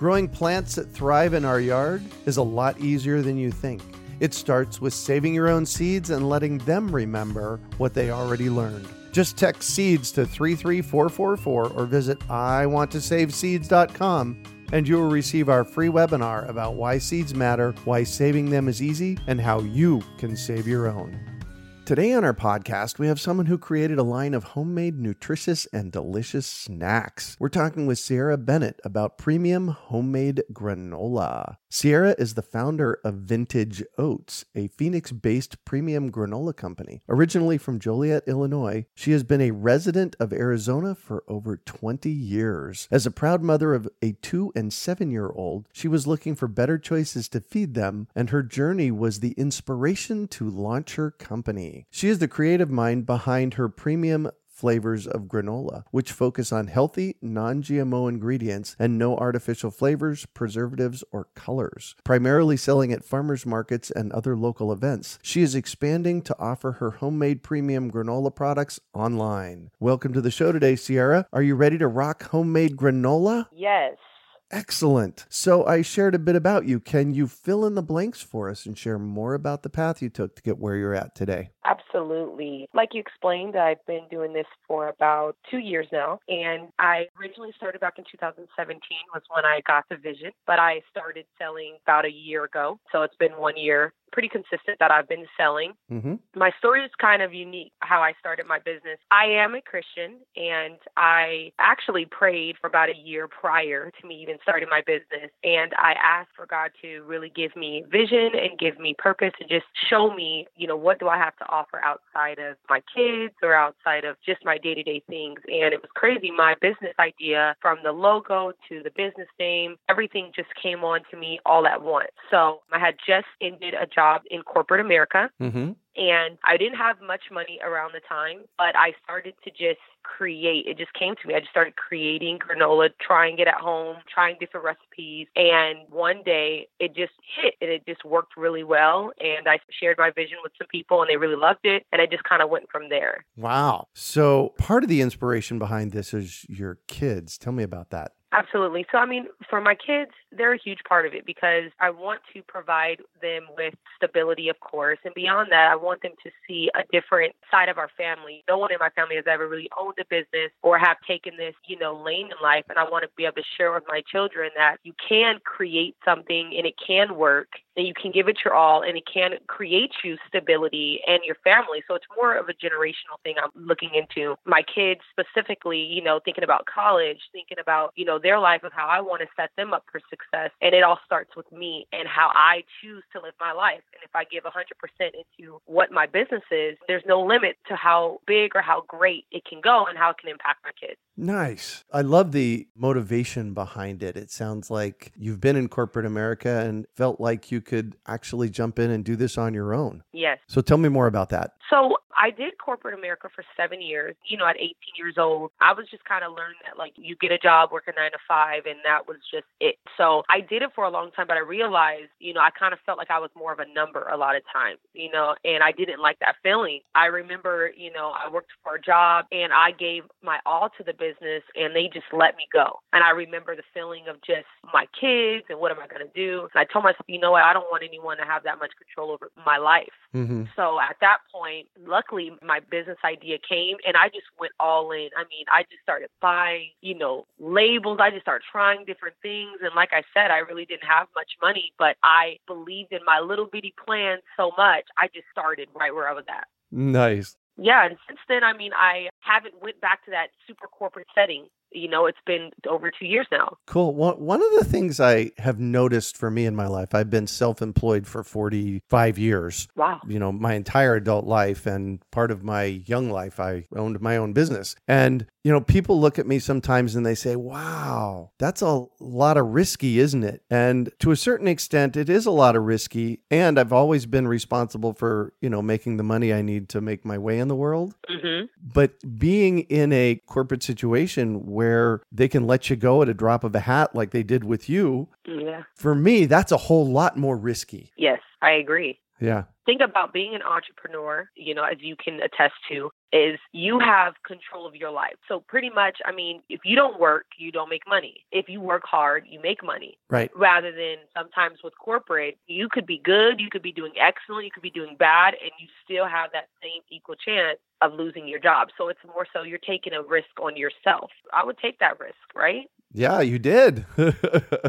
Growing plants that thrive in our yard is a lot easier than you think. It starts with saving your own seeds and letting them remember what they already learned. Just text seeds to 33444 or visit iwanttosaveseeds.com and you will receive our free webinar about why seeds matter, why saving them is easy, and how you can save your own. Today on our podcast, we have someone who created a line of homemade, nutritious, and delicious snacks. We're talking with Ciara Bennett about premium homemade granola. Ciara is the founder of Vintage Oats, a Phoenix based premium granola company. Originally from Joliet, Illinois, she has been a resident of Arizona for over 20 years. As a proud mother of a two and seven year old, she was looking for better choices to feed them, and her journey was the inspiration to launch her company. She is the creative mind behind her premium flavors of granola, which focus on healthy, non GMO ingredients and no artificial flavors, preservatives, or colors. Primarily selling at farmers markets and other local events, she is expanding to offer her homemade premium granola products online. Welcome to the show today, Ciara. Are you ready to rock homemade granola? Yes. Excellent. So I shared a bit about you. Can you fill in the blanks for us and share more about the path you took to get where you're at today? Absolutely. Like you explained, I've been doing this for about two years now. And I originally started back in 2017 was when I got the vision, but I started selling about a year ago. So it's been one year pretty consistent that I've been selling. Mm-hmm. My story is kind of unique how I started my business. I am a Christian and I actually prayed for about a year prior to me even starting my business. And I asked for God to really give me vision and give me purpose and just show me, you know, what do I have to offer outside of my kids or outside of just my day to day things. And it was crazy. My business idea from the logo to the business name, everything just came on to me all at once. So I had just ended a job in corporate America. Mm-hmm. And I didn't have much money around the time, but I started to just create. It just came to me. I just started creating granola, trying it at home, trying different recipes. And one day it just hit and it just worked really well. And I shared my vision with some people and they really loved it. And I just kind of went from there. Wow. So part of the inspiration behind this is your kids. Tell me about that. Absolutely. So, I mean, for my kids, they're a huge part of it because I want to provide them with stability, of course. And beyond that, I want them to see a different side of our family. No one in my family has ever really owned a business or have taken this, you know, lane in life. And I want to be able to share with my children that you can create something and it can work and you can give it your all and it can create you stability and your family. So it's more of a generational thing I'm looking into. My kids specifically, you know, thinking about college, thinking about, you know, their life and how I want to set them up for success. And it all starts with me and how I choose to live my life. And if I give 100% into what my business is, there's no limit to how big or how great it can go and how it can impact my kids. Nice. I love the motivation behind it. It sounds like you've been in corporate America and felt like you could actually jump in and do this on your own. Yes. So tell me more about that. So I did corporate America for seven years. You know, at 18 years old, I was just kind of learning that like you get a job, work a nine to five, and that was just it. So I did it for a long time, but I realized, you know, I kind of felt like I was more of a number a lot of times, you know, and I didn't like that feeling. I remember, you know, I worked for a job and I gave my all to the business and they just let me go. And I remember the feeling of just my kids and what am I going to do? And I told myself, you know what, I don't want anyone to have that much control over my life. Mm-hmm. So at that point, luckily, my business idea came and I just went all in. I mean, I just started buying, you know, labels. I just started trying different things. And like I said, I really didn't have much money, but I believed in my little bitty plan so much. I just started right where I was at. Nice. Yeah, and since then, I mean, I haven't went back to that super corporate setting you know, it's been over two years now. Cool. One, one of the things I have noticed for me in my life, I've been self employed for 45 years. Wow. You know, my entire adult life and part of my young life, I owned my own business. And, you know, people look at me sometimes and they say, wow, that's a lot of risky, isn't it? And to a certain extent, it is a lot of risky. And I've always been responsible for, you know, making the money I need to make my way in the world. Mm-hmm. But being in a corporate situation where they can let you go at a drop of a hat like they did with you, Yeah. for me, that's a whole lot more risky. Yes, I agree. Yeah. Think about being an entrepreneur, you know, as you can attest to, is you have control of your life. So pretty much, I mean, if you don't work, you don't make money. If you work hard, you make money. Right. Rather than sometimes with corporate, you could be good, you could be doing excellent, you could be doing bad, and you still have that same equal chance of losing your job. So it's more so you're taking a risk on yourself. I would take that risk, right? Yeah, you did.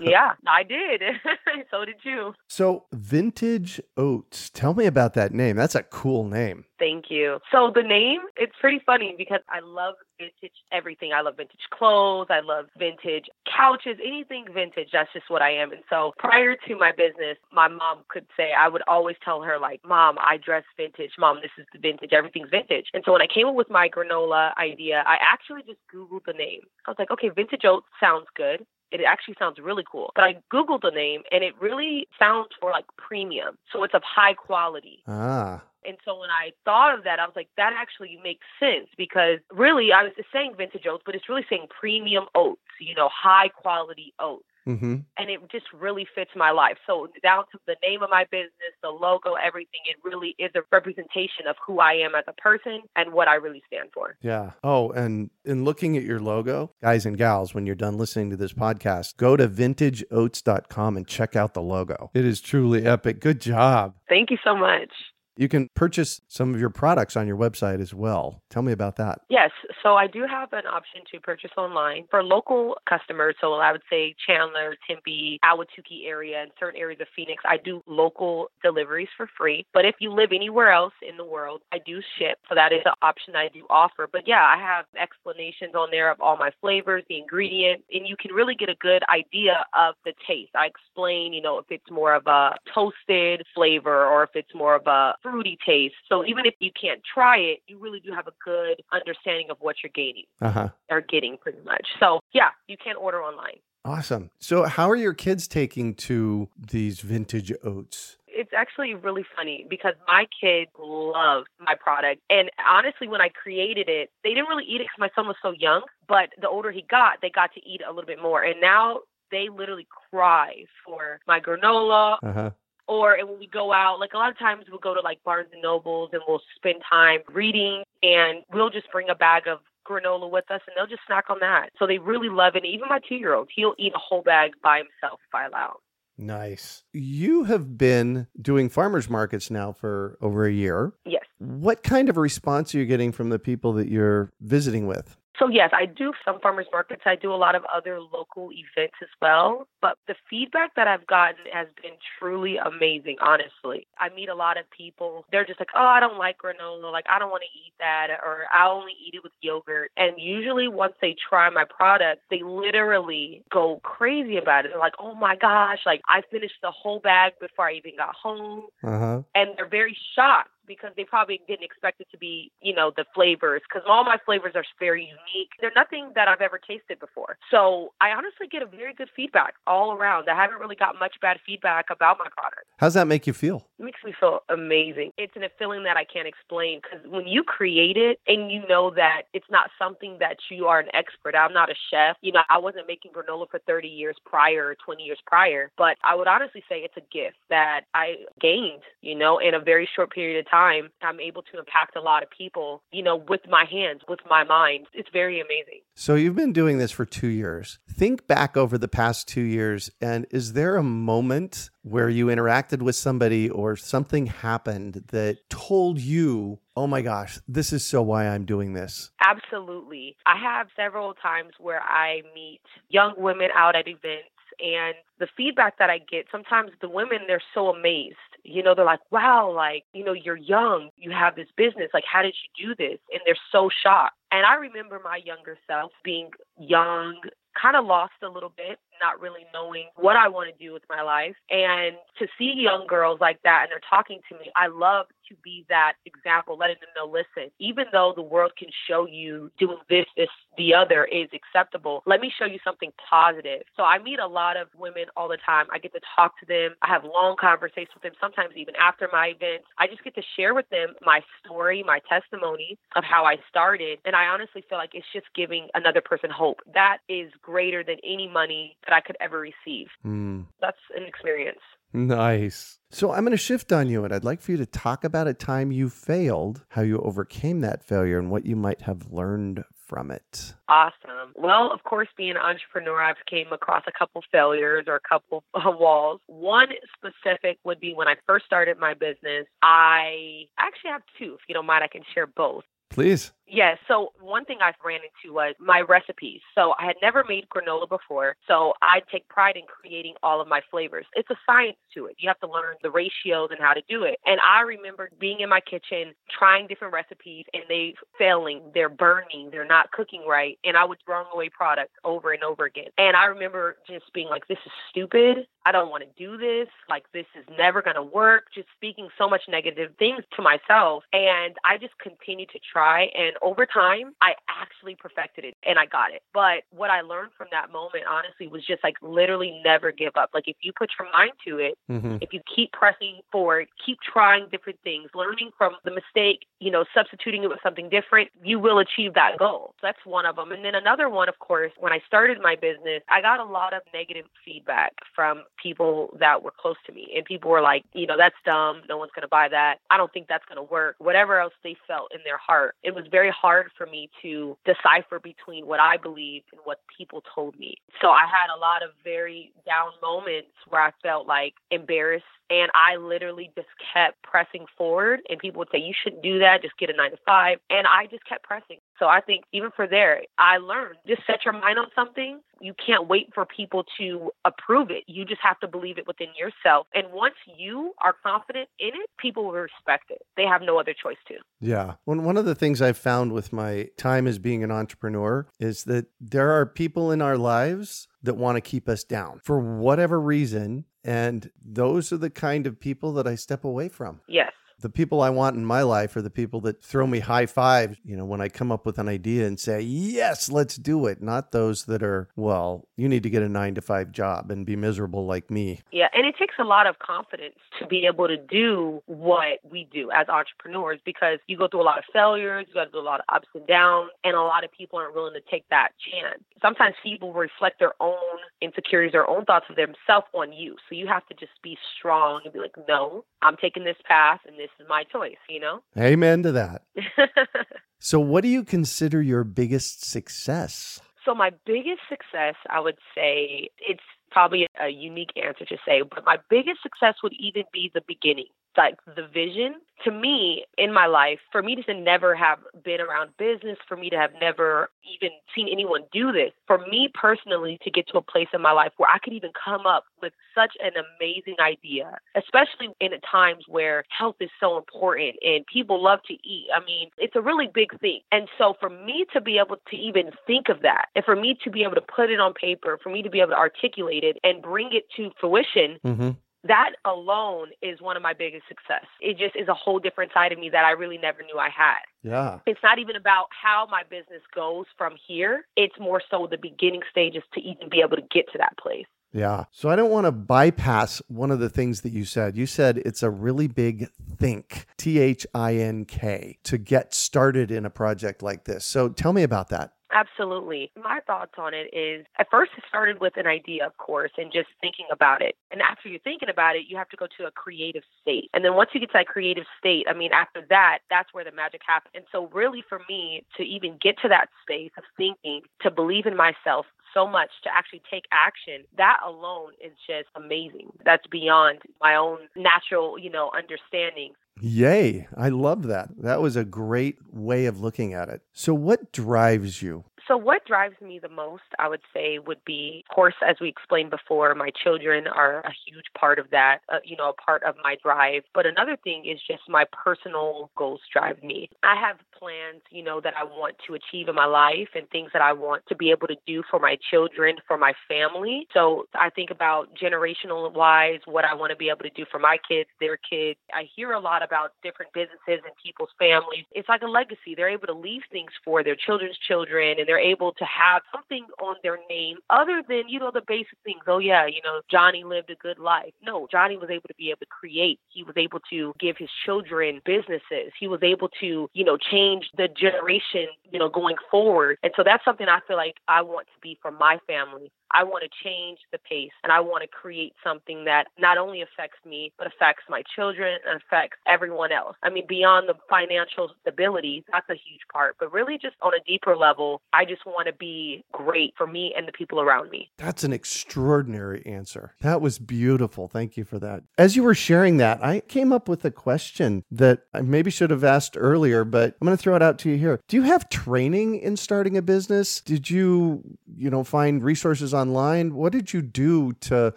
yeah, I did. so did you. So, Vintage Oats. Tell me about that name. That's a cool name. Thank you. So the name, it's pretty funny because I love vintage everything. I love vintage clothes. I love vintage couches, anything vintage. That's just what I am. And so prior to my business, my mom could say, I would always tell her, like, Mom, I dress vintage. Mom, this is the vintage. Everything's vintage. And so when I came up with my granola idea, I actually just Googled the name. I was like, okay, vintage oats sounds good it actually sounds really cool. But I Googled the name and it really sounds for like premium. So it's of high quality. Ah. And so when I thought of that, I was like, that actually makes sense because really I was just saying vintage oats, but it's really saying premium oats, you know, high quality oats. Mm-hmm. And it just really fits my life. So down to the name of my business, the logo, everything, it really is a representation of who I am as a person and what I really stand for. Yeah. Oh, and in looking at your logo, guys and gals, when you're done listening to this podcast, go to vintageoats.com and check out the logo. It is truly epic. Good job. Thank you so much. You can purchase some of your products on your website as well. Tell me about that. Yes. So I do have an option to purchase online for local customers. So I would say Chandler, Tempe, Ahwatukee area, and certain areas of Phoenix. I do local deliveries for free. But if you live anywhere else in the world, I do ship. So that is an option I do offer. But yeah, I have explanations on there of all my flavors, the ingredients, and you can really get a good idea of the taste. I explain, you know, if it's more of a toasted flavor or if it's more of a fruity taste. So even if you can't try it, you really do have a good understanding of what you're gaining Uh huh. or getting pretty much. So yeah, you can order online. Awesome. So, how are your kids taking to these vintage oats? It's actually really funny because my kids love my product. And honestly, when I created it, they didn't really eat it because my son was so young. But the older he got, they got to eat a little bit more. And now they literally cry for my granola Uh huh. Or when we go out, like a lot of times we'll go to like Barnes and Nobles and we'll spend time reading and we'll just bring a bag of granola with us and they'll just snack on that. So they really love it. Even my two year old, he'll eat a whole bag by himself if I allow. Nice. You have been doing farmers markets now for over a year. Yes. What kind of response are you getting from the people that you're visiting with? So yes, I do some farmers markets. I do a lot of other local events as well. But the feedback that I've gotten has been truly amazing, honestly. I meet a lot of people. They're just like, oh, I don't like granola. Like, I don't want to eat that. Or I only eat it with yogurt. And usually once they try my product, they literally go crazy about it. They're like, oh my gosh, like I finished the whole bag before I even got home. Uh huh. And they're very shocked because they probably didn't expect it to be, you know, the flavors. Because all my flavors are very unique. They're nothing that I've ever tasted before. So I honestly get a very good feedback all around. I haven't really got much bad feedback about my product. How's that make you feel? It makes me feel amazing. It's a feeling that I can't explain because when you create it and you know that it's not something that you are an expert. I'm not a chef. You know, I wasn't making granola for 30 years prior, 20 years prior, but I would honestly say it's a gift that I gained, you know, in a very short period of time time, I'm able to impact a lot of people, you know, with my hands, with my mind. It's very amazing. So you've been doing this for two years. Think back over the past two years, and is there a moment where you interacted with somebody or something happened that told you, oh my gosh, this is so why I'm doing this? Absolutely. I have several times where I meet young women out at events and the feedback that I get, sometimes the women, they're so amazed. You know, they're like, wow, like, you know, you're young, you have this business. Like, how did you do this? And they're so shocked. And I remember my younger self being young, kind of lost a little bit, not really knowing what I want to do with my life. And to see young girls like that and they're talking to me, I love to be that example, letting them know, listen, even though the world can show you doing this, this, the other is acceptable, let me show you something positive. So I meet a lot of women all the time. I get to talk to them. I have long conversations with them, sometimes even after my events. I just get to share with them my story, my testimony of how I started. And I honestly feel like it's just giving another person hope. That is greater than any money that I could ever receive. Mm. That's an experience. Nice. So I'm going to shift on you, and I'd like for you to talk about a time you failed, how you overcame that failure, and what you might have learned from it. Awesome. Well, of course, being an entrepreneur, I've came across a couple failures or a couple of walls. One specific would be when I first started my business. I actually have two. If you don't mind, I can share both. Please. Yes. So one thing I've ran into was my recipes. So I had never made granola before. So I take pride in creating all of my flavors. It's a science to it. You have to learn the ratios and how to do it. And I remember being in my kitchen, trying different recipes, and they failing. They're burning. They're not cooking right. And I would throw away products over and over again. And I remember just being like, this is stupid. I don't want to do this. Like, this is never going to work. Just speaking so much negative things to myself. And I just continued to try. And over time, I actually perfected it and I got it. But what I learned from that moment, honestly, was just like literally never give up. Like if you put your mind to it, mm-hmm. if you keep pressing forward, keep trying different things, learning from the mistake, you know, substituting it with something different, you will achieve that goal. So that's one of them. And then another one, of course, when I started my business, I got a lot of negative feedback from people that were close to me. And people were like, you know, that's dumb. No one's going to buy that. I don't think that's going to work. Whatever else they felt in their heart. It was very hard for me to decipher between what I believed and what people told me. So I had a lot of very down moments where I felt like embarrassed and I literally just kept pressing forward. And people would say, You shouldn't do that. Just get a nine to five. And I just kept pressing. So I think even for there, I learned just set your mind on something. You can't wait for people to approve it. You just have to believe it within yourself. And once you are confident in it, people will respect it. They have no other choice to. Yeah. One, one of the things I've found with my time as being an entrepreneur is that there are people in our lives that want to keep us down for whatever reason. And those are the kind of people that I step away from. Yes the people I want in my life are the people that throw me high fives, you know, when I come up with an idea and say, yes, let's do it. Not those that are, well, you need to get a nine to five job and be miserable like me. Yeah. And it takes a lot of confidence to be able to do what we do as entrepreneurs because you go through a lot of failures, you got to go through a lot of ups and downs, and a lot of people aren't willing to take that chance. Sometimes people reflect their own insecurities, their own thoughts of themselves on you. So you have to just be strong and be like, no, I'm taking this path and this is my choice, you know? Amen to that. so, what do you consider your biggest success? So, my biggest success, I would say it's probably a unique answer to say, but my biggest success would even be the beginning like the vision to me in my life for me to never have been around business for me to have never even seen anyone do this for me personally to get to a place in my life where i could even come up with such an amazing idea especially in times where health is so important and people love to eat. I mean it's a really big thing. And so for me to be able to even think of that and for me to be able to put it on paper for me to be able to articulate it and bring it to fruition mm-hmm that alone is one of my biggest success. It just is a whole different side of me that I really never knew I had. Yeah. It's not even about how my business goes from here. It's more so the beginning stages to even be able to get to that place. Yeah. So I don't want to bypass one of the things that you said. You said it's a really big think, T H I N K, to get started in a project like this. So tell me about that. Absolutely. My thoughts on it is at first it started with an idea, of course, and just thinking about it. And after you're thinking about it, you have to go to a creative state. And then once you get to that creative state, I mean, after that, that's where the magic happens. And so, really, for me, to even get to that space of thinking, to believe in myself, so much to actually take action, that alone is just amazing. That's beyond my own natural, you know, understanding. Yay. I love that. That was a great way of looking at it. So, what drives you? So, what drives me the most, I would say, would be, of course, as we explained before, my children are a huge part of that, uh, you know, a part of my drive. But another thing is just my personal goals drive me. I have plans, you know, that I want to achieve in my life and things that I want to be able to do for my children, for my family. So, I think about generational wise, what I want to be able to do for my kids, their kids. I hear a lot about different businesses and people's families. It's like a legacy. They're able to leave things for their children's children and they're able to have something on their name other than, you know, the basic things. Oh, yeah, you know, Johnny lived a good life. No, Johnny was able to be able to create. He was able to give his children businesses. He was able to, you know, change the generation, you know, going forward. And so that's something I feel like I want to be for my family. I want to change the pace and I want to create something that not only affects me, but affects my children and affects everyone else. I mean, beyond the financial stability, that's a huge part, but really just on a deeper level, I just want to be great for me and the people around me. That's an extraordinary answer. That was beautiful. Thank you for that. As you were sharing that, I came up with a question that I maybe should have asked earlier, but I'm going to throw it out to you here. Do you have training in starting a business? Did you, you know, find resources online? What did you do to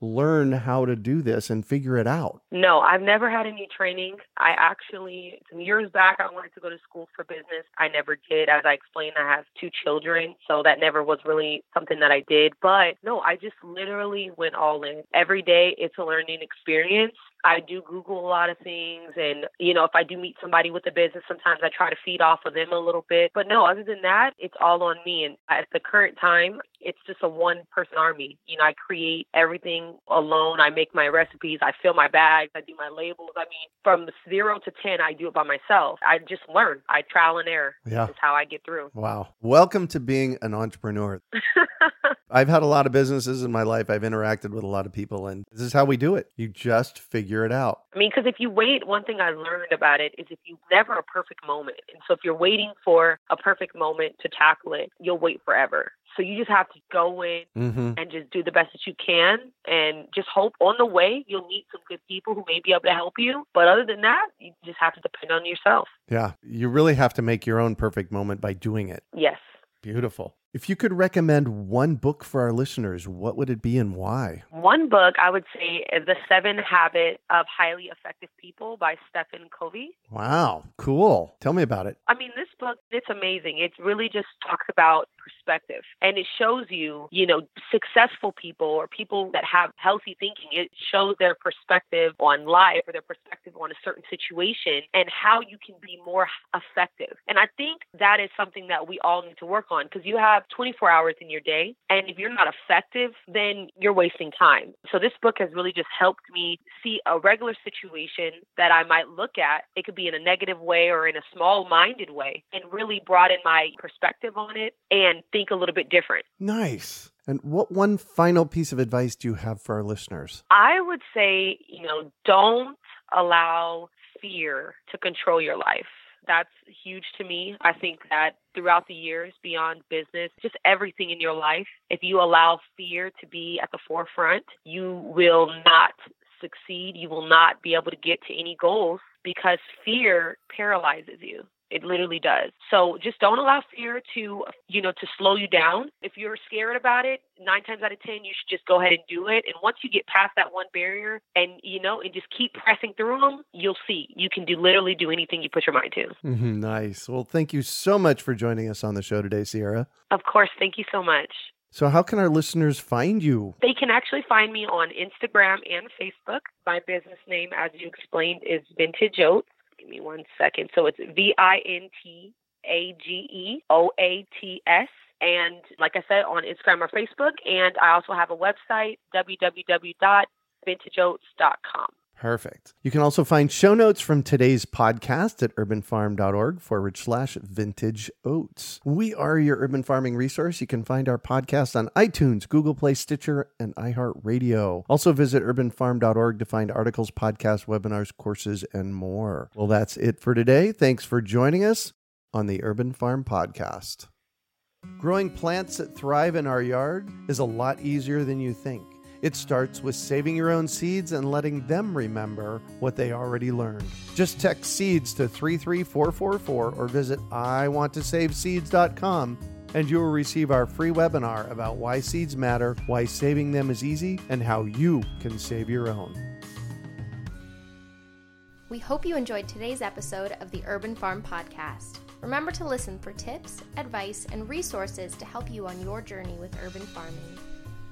learn how to do this and figure it out? No, I've never had any training. I actually, some years back, I wanted to go to school for business. I never did. As I explained, I have two children, so that never was really something that I did. But no, I just literally went all in. Every day, it's a learning experience. I do Google a lot of things. And, you know, if I do meet somebody with a business, sometimes I try to feed off of them a little bit. But no, other than that, it's all on me. And at the current time, it's just a one person army. You know, I create everything alone. I make my recipes. I fill my bags. I do my labels. I mean, from zero to 10, I do it by myself. I just learn. I trial and error. Yeah. That's how I get through. Wow. Welcome to being an entrepreneur. I've had a lot of businesses in my life. I've interacted with a lot of people, and this is how we do it. You just figure it out. I mean, because if you wait, one thing I learned about it is if you never a perfect moment. And so if you're waiting for a perfect moment to tackle it, you'll wait forever. So you just have to go in Mm-hmm. and just do the best that you can and just hope on the way you'll meet some good people who may be able to help you. But other than that, you just have to depend on yourself. Yeah. You really have to make your own perfect moment by doing it. Yes. Beautiful. If you could recommend one book for our listeners, what would it be and why? One book I would say is The Seven Habits of Highly Effective People by Stephen Covey. Wow. Cool. Tell me about it. I mean, this book, it's amazing. It really just talks about perspective and it shows you, you know, successful people or people that have healthy thinking. It shows their perspective on life or their perspective on a certain situation and how you can be more effective. And I think that is something that we all need to work on because you have 24 hours in your day. And if you're not effective, then you're wasting time. So this book has really just helped me see a regular situation that I might look at. It could be in a negative way or in a small minded way and really broaden my perspective on it and think a little bit different. Nice. And what one final piece of advice do you have for our listeners? I would say, you know, don't allow fear to control your life. That's huge to me. I think that throughout the years, beyond business, just everything in your life, if you allow fear to be at the forefront, you will not succeed. You will not be able to get to any goals because fear paralyzes you. It literally does. So just don't allow fear to, you know, to slow you down. If you're scared about it, nine times out of 10, you should just go ahead and do it. And once you get past that one barrier and, you know, and just keep pressing through them, you'll see you can do literally do anything you put your mind to. Mhm, Nice. Well, thank you so much for joining us on the show today, Ciara. Of course. Thank you so much. So, how can our listeners find you? They can actually find me on Instagram and Facebook. My business name, as you explained, is Vintage Oats. Give me one second. So it's V I N T A G E O A T S. And like I said, on Instagram or Facebook. And I also have a website, www.vintageoats.com. Perfect. You can also find show notes from today's podcast at urbanfarm.org forward slash vintage oats. We are your urban farming resource. You can find our podcast on iTunes, Google Play, Stitcher, and iHeartRadio. Also visit urbanfarm.org to find articles, podcasts, webinars, courses, and more. Well, that's it for today. Thanks for joining us on the Urban Farm Podcast. Growing plants that thrive in our yard is a lot easier than you think. It starts with saving your own seeds and letting them remember what they already learned. Just text seeds to 33444 or visit iwanttosaveseeds.com and you will receive our free webinar about why seeds matter, why saving them is easy, and how you can save your own. We hope you enjoyed today's episode of the Urban Farm Podcast. Remember to listen for tips, advice, and resources to help you on your journey with urban farming.